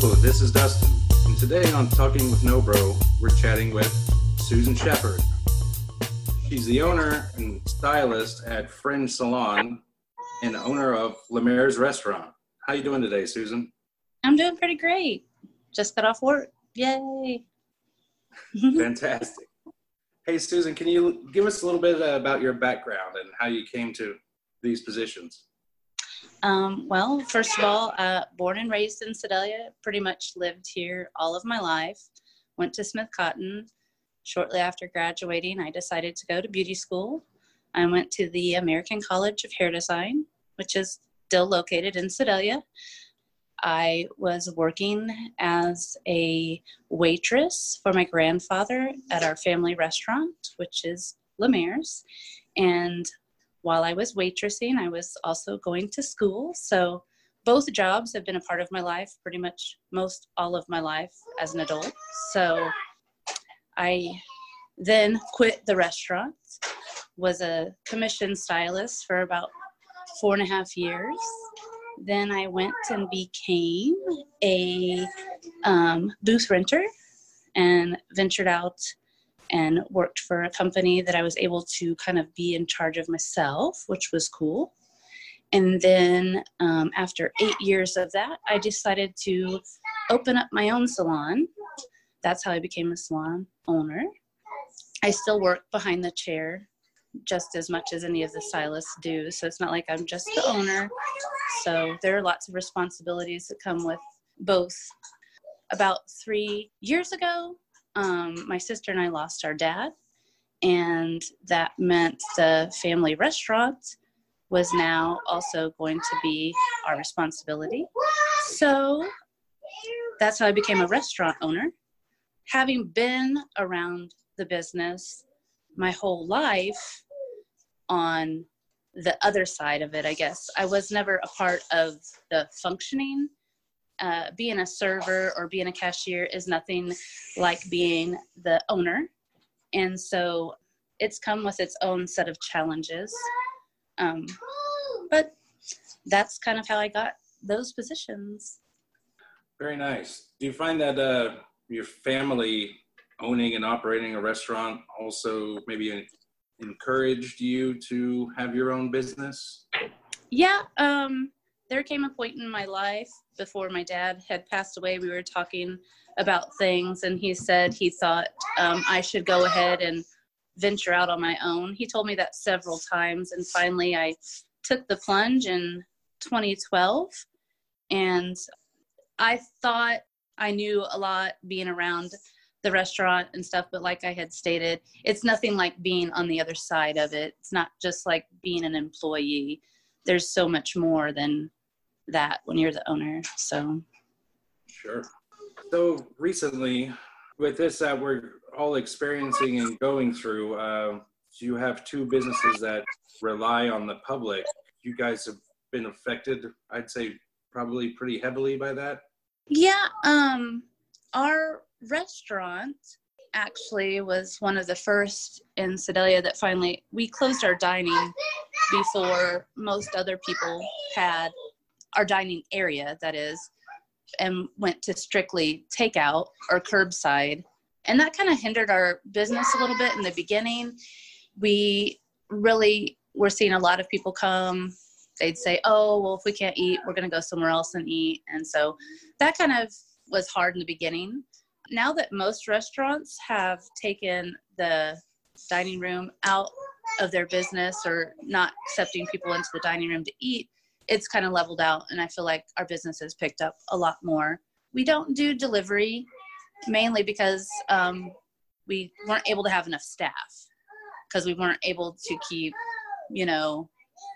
this is Dustin, and today on Talking with No Bro, we're chatting with Susan Shepard. She's the owner and stylist at Fringe Salon and owner of Lemaire's Restaurant. How you doing today, Susan? I'm doing pretty great. Just got off work. Yay. Fantastic. Hey, Susan, can you give us a little bit about your background and how you came to these positions? Um, well, first of all, uh, born and raised in Sedalia, pretty much lived here all of my life. Went to Smith Cotton. Shortly after graduating, I decided to go to beauty school. I went to the American College of Hair Design, which is still located in Sedalia. I was working as a waitress for my grandfather at our family restaurant, which is Lemaire's. And while I was waitressing, I was also going to school. So both jobs have been a part of my life pretty much most all of my life as an adult. So I then quit the restaurant, was a commission stylist for about four and a half years. Then I went and became a um, booth renter and ventured out and worked for a company that I was able to kind of be in charge of myself, which was cool. And then um, after eight years of that, I decided to open up my own salon. That's how I became a salon owner. I still work behind the chair just as much as any of the stylists do. So it's not like I'm just the owner. So there are lots of responsibilities that come with both. About three years ago, um, my sister and I lost our dad, and that meant the family restaurant was now also going to be our responsibility. So that's how I became a restaurant owner. Having been around the business my whole life on the other side of it, I guess, I was never a part of the functioning uh, being a server or being a cashier is nothing like being the owner. And so it's come with its own set of challenges. Um, but that's kind of how I got those positions. Very nice. Do you find that uh, your family owning and operating a restaurant also maybe encouraged you to have your own business? Yeah, um, there came a point in my life before my dad had passed away. We were talking about things, and he said he thought um, I should go ahead and venture out on my own. He told me that several times, and finally, I took the plunge in 2012. And I thought I knew a lot being around the restaurant and stuff, but like I had stated, it's nothing like being on the other side of it. It's not just like being an employee. There's so much more than that when you're the owner. So, sure. So recently, with this that we're all experiencing and going through, uh, you have two businesses that rely on the public. You guys have been affected, I'd say, probably pretty heavily by that. Yeah. Um, our restaurant actually was one of the first in Sedalia that finally we closed our dining before most other people had our dining area, that is, and went to strictly takeout or curbside. And that kind of hindered our business a little bit in the beginning. We really were seeing a lot of people come. They'd say, Oh, well, if we can't eat, we're going to go somewhere else and eat. And so that kind of was hard in the beginning. Now that most restaurants have taken the dining room out of their business or not accepting people into the dining room to eat, it's kind of leveled out and i feel like our business has picked up a lot more. We don't do delivery mainly because um, we weren't able to have enough staff because we weren't able to keep you know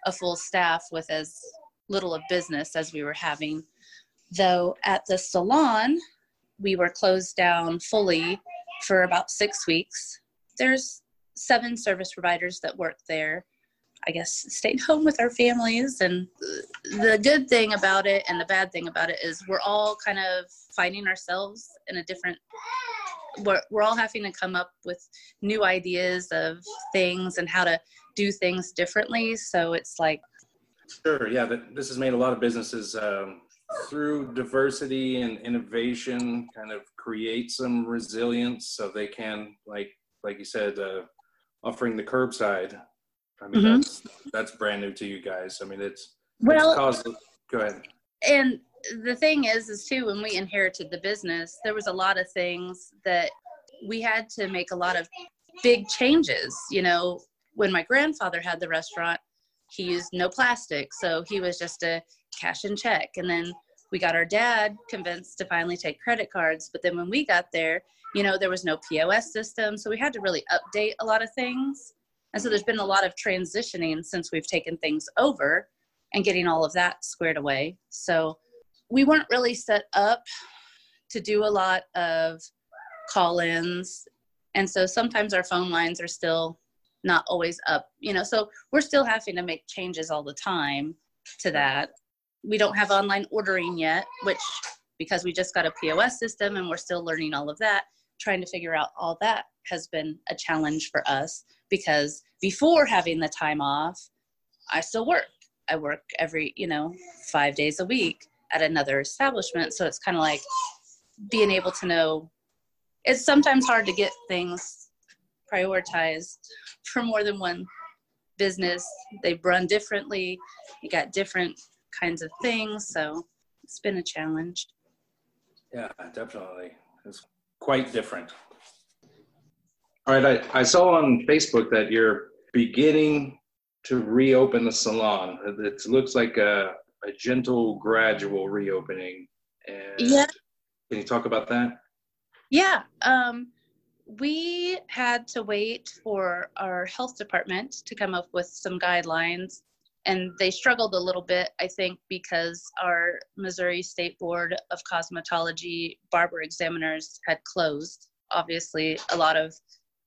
a full staff with as little of business as we were having. Though at the salon we were closed down fully for about six weeks. There's seven service providers that work there I guess, stayed home with our families. And the good thing about it and the bad thing about it is we're all kind of finding ourselves in a different we're, we're all having to come up with new ideas of things and how to do things differently so it's like sure yeah this has made a lot of businesses um, through diversity and innovation kind of create some resilience so they can like like you said uh, offering the curbside i mean mm-hmm. that's that's brand new to you guys. I mean it's well it's caused, go ahead. and the thing is is too when we inherited the business there was a lot of things that we had to make a lot of big changes you know. When my grandfather had the restaurant he used no plastic so he was just a cash and check. And then we got our dad convinced to finally take credit cards but then when we got there you know there was no pos system so we had to really update a lot of things and so there's been a lot of transitioning since we've taken things over and getting all of that squared away. So we weren't really set up to do a lot of call-ins. And so sometimes our phone lines are still not always up you know so we're still having to make changes all the time to that. We don't have online ordering yet which because we just got a pos system and we're still learning all of that trying to figure out all that has been a challenge for us because before having the time off i still work i work every you know five days a week at another establishment so it's kind of like being able to know it's sometimes hard to get things prioritized for more than one business they run differently you got different kinds of things. So it's been a challenge. Yeah, definitely. Quite different. All right, I, I saw on Facebook that you're beginning to reopen the salon. It looks like a, a gentle, gradual reopening. And yeah. Can you talk about that? Yeah. Um, we had to wait for our health department to come up with some guidelines and they struggled a little bit, I think, because our Missouri State Board of Cosmetology barber examiners had closed. Obviously, a lot of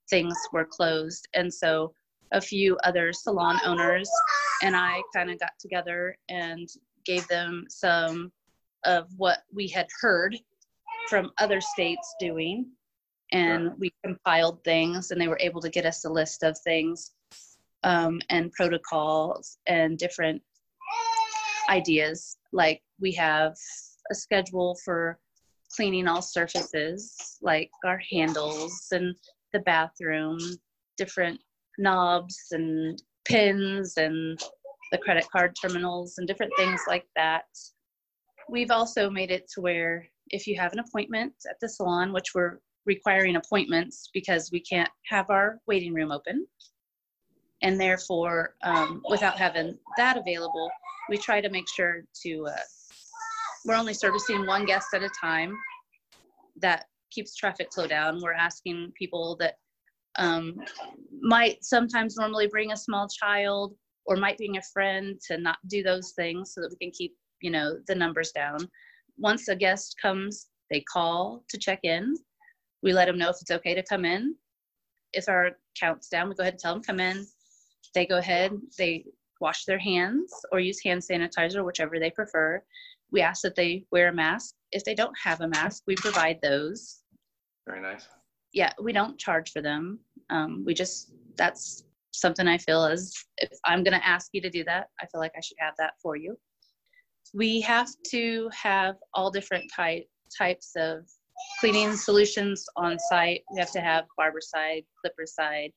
things were closed. And so a few other salon owners and I kind of got together and gave them some of what we had heard from other states doing. And we compiled things, and they were able to get us a list of things um, and protocols and different ideas. Like we have a schedule for cleaning all surfaces, like our handles and the bathroom, different knobs and pins and the credit card terminals and different things like that. We've also made it to where if you have an appointment at the salon, which we're requiring appointments because we can't have our waiting room open, and therefore um, without having that available we try to make sure to uh, we're only servicing one guest at a time that keeps traffic flow down. We're asking people that um, might sometimes normally bring a small child or might bring a friend to not do those things so that we can keep you know the numbers down. Once a guest comes they call to check in. We let them know if it's okay to come in. If our count's down we go ahead and tell them come in they go ahead, they wash their hands or use hand sanitizer, whichever they prefer. We ask that they wear a mask. If they don't have a mask, we provide those. Very nice. Yeah, we don't charge for them. Um, we just, that's something I feel is if I'm going to ask you to do that, I feel like I should have that for you. We have to have all different type, types of cleaning solutions on site. We have to have Barbicide, clipper side,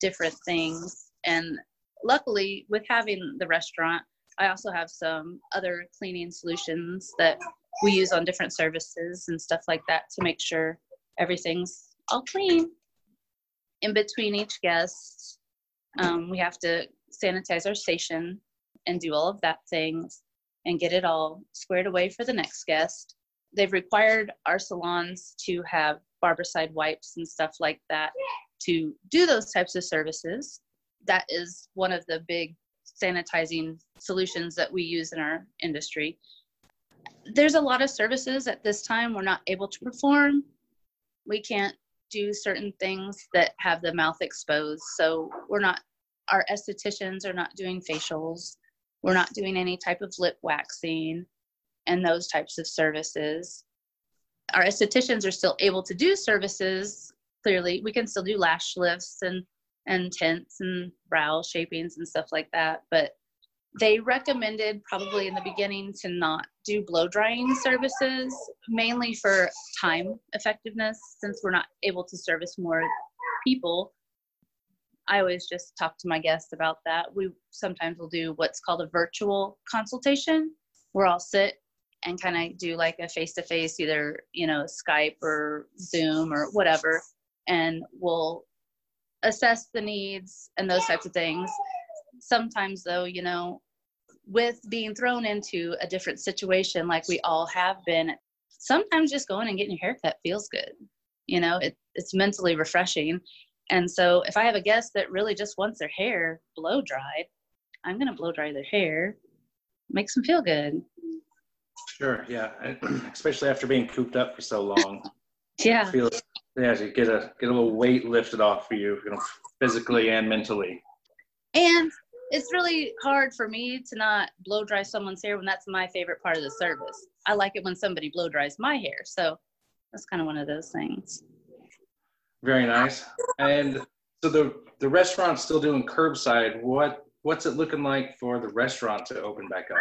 different things. And luckily, with having the restaurant, I also have some other cleaning solutions that we use on different services and stuff like that to make sure everything's all clean. In between each guest, um, we have to sanitize our station and do all of that things and get it all squared away for the next guest. They've required our salons to have Barbicide wipes and stuff like that to do those types of services that is one of the big sanitizing solutions that we use in our industry. There's a lot of services at this time we're not able to perform. We can't do certain things that have the mouth exposed. So we're not, our estheticians are not doing facials. We're not doing any type of lip waxing and those types of services. Our estheticians are still able to do services. Clearly, we can still do lash lifts and and tints and brow shapings and stuff like that. But they recommended probably in the beginning to not do blow drying services, mainly for time effectiveness, since we're not able to service more people. I always just talk to my guests about that. We sometimes will do what's called a virtual consultation, where I'll sit and kind of do like a face to face, either, you know, Skype or Zoom or whatever, and we'll assess the needs and those types of things. Sometimes though you know with being thrown into a different situation like we all have been sometimes just going and getting your haircut feels good. You know it, it's mentally refreshing. And so if i have a guest that really just wants their hair blow dried i'm going to blow dry their hair makes them feel good. Sure yeah. Especially after being cooped up for so long. Yeah. Feel yeah to get a get a little weight lifted off for you you know physically and mentally and it's really hard for me to not blow dry someone's hair when that's my favorite part of the service. I like it when somebody blow dries my hair. So that's kind of one of those things. Very nice. And so the the restaurant's still doing curbside. What what's it looking like for the restaurant to open back up?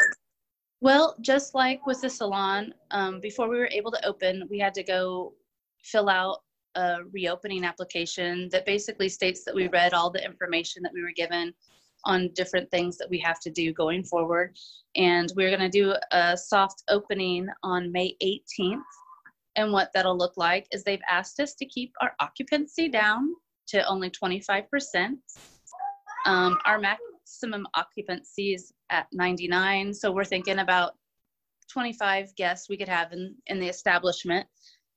Well, just like with the salon, um, before we were able to open, we had to go fill out a reopening application that basically states that we read all the information that we were given on different things that we have to do going forward. And we're going to do a soft opening on May 18th. And what that'll look like is they've asked us to keep our occupancy down to only 25%. Um, our maximum occupancy is at 99. So we're thinking about 25 guests we could have in, in the establishment.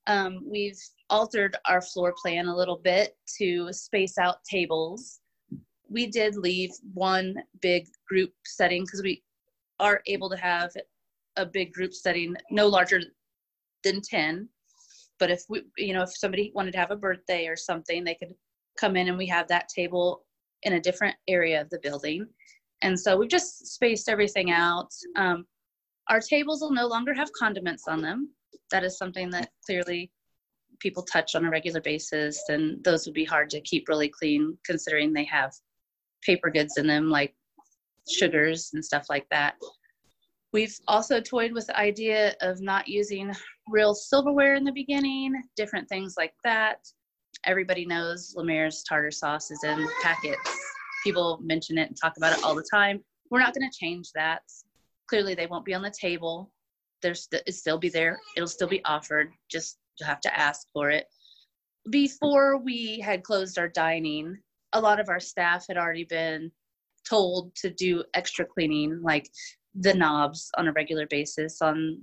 Um, we've altered our floor plan a little bit to space out tables. We did leave one big group setting because we are able to have a big group setting no larger than 10 but if we you know if somebody wanted to have a birthday or something they could come in and we have that table in a different area of the building. And so we've just spaced everything out. Um, our tables will no longer have condiments on them. That is something that clearly people touch on a regular basis and those would be hard to keep really clean considering they have paper goods in them like sugars and stuff like that. We've also toyed with the idea of not using real silverware in the beginning, different things like that. Everybody knows Lemaire's tartar sauce is in packets. People mention it and talk about it all the time. We're not going to change that. Clearly, they won't be on the table. There's st- it'll still be there. It'll still be offered. Just you'll have to ask for it. Before we had closed our dining, a lot of our staff had already been told to do extra cleaning, like the knobs on a regular basis on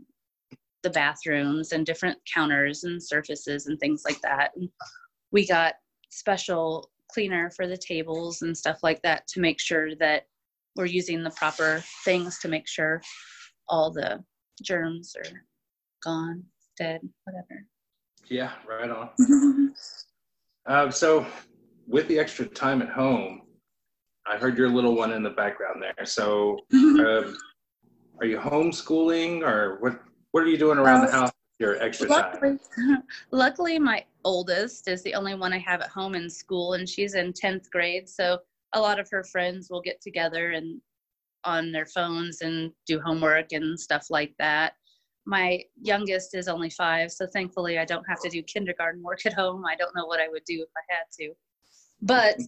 the bathrooms and different counters and surfaces and things like that. And we got special cleaner for the tables and stuff like that to make sure that we're using the proper things to make sure all the germs are gone, dead, whatever. Yeah, right on. um, so with the extra time at home, I heard your little one in the background there. So, um, are you homeschooling or what? What are you doing around the house? Your extra luckily, time. luckily, my oldest is the only one I have at home in school, and she's in tenth grade. So a lot of her friends will get together and on their phones and do homework and stuff like that. My youngest is only five, so thankfully I don't have to do kindergarten work at home. I don't know what I would do if I had to. But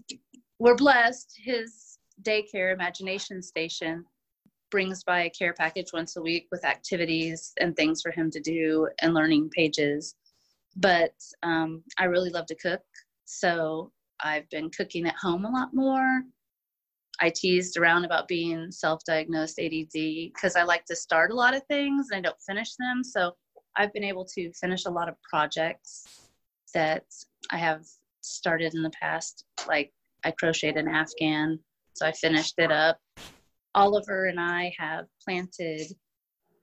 we're blessed. His daycare, Imagination Station, brings by a care package once a week with activities and things for him to do and learning pages. But um, I really love to cook. So I've been cooking at home a lot more. I teased around about being self diagnosed ADD because I like to start a lot of things and I don't finish them. So I've been able to finish a lot of projects that I have started in the past. Like I crocheted an Afghan, so I finished it up. Oliver and I have planted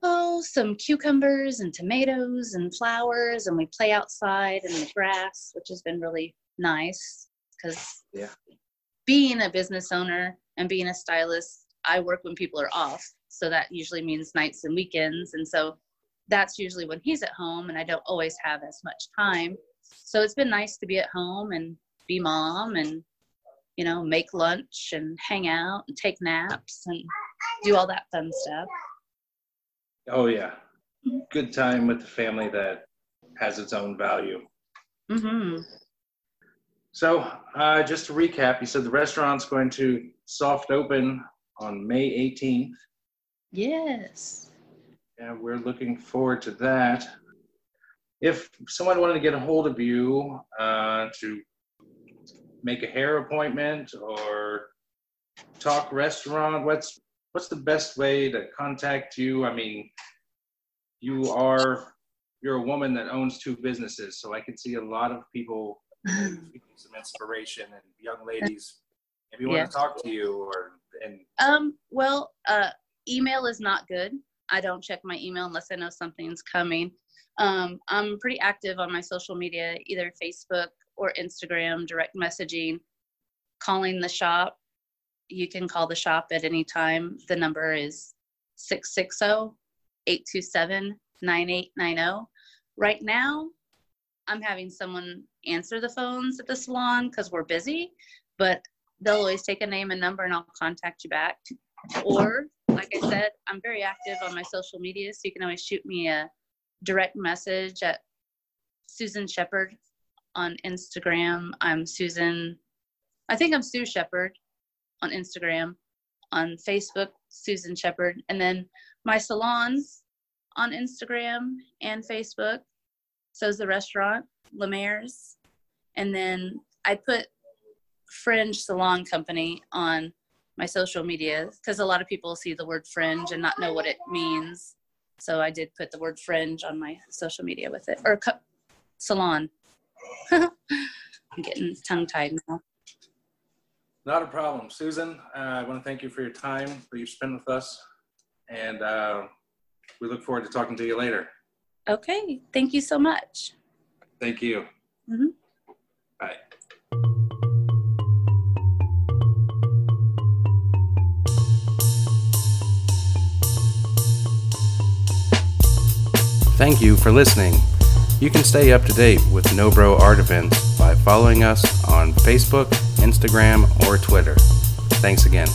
oh some cucumbers and tomatoes and flowers, and we play outside in the grass, which has been really nice because yeah. being a business owner and being a stylist, I work when people are off, so that usually means nights and weekends, and so that's usually when he's at home, and I don't always have as much time so it's been nice to be at home and be mom and you know make lunch and hang out and take naps and do all that fun stuff. Oh yeah, good time with the family that has its own value. Mm-hmm. So, uh, just to recap, you said the restaurant's going to soft open on May 18th, Yes. and we're looking forward to that. If someone wanted to get a hold of you uh, to make a hair appointment or talk restaurant, what's what's the best way to contact you? I mean, you are you're a woman that owns two businesses, so I can see a lot of people some inspiration and young ladies maybe want Yeah. to talk to you or and Um, well, uh, email is not good. I don't check my email unless I know something's coming. Um, I'm pretty active on my social media, either Facebook or Instagram, direct messaging, calling the shop. You can call the shop at any time. The number is 660 827 9890. Right now, I'm having someone answer the phones at the salon because we're busy, but they'll always take a name and number and I'll contact you back. Or, like I said, I'm very active on my social media, so you can always shoot me a direct message at Susan Shepherd on Instagram. I'm Susan, I think I'm Sue Shepherd on Instagram. On Facebook, Susan Shepherd. And then my salons on Instagram and Facebook. So is the restaurant, Lemaire's. And then I put Fringe Salon Company on my social media because a lot of people see the word fringe and not know what it means. So I did put the word fringe on my social media with it or cu- salon. I'm getting tongue tied now. Not a problem. Susan, uh, I want to thank you for your time that you've spent with us. And uh, we look forward to talking to you later. Okay, thank you so much. Thank you. Mhm. Thank you for listening. You can stay up to date with No Bro Art events by following us on Facebook, Instagram, or Twitter. Thanks again.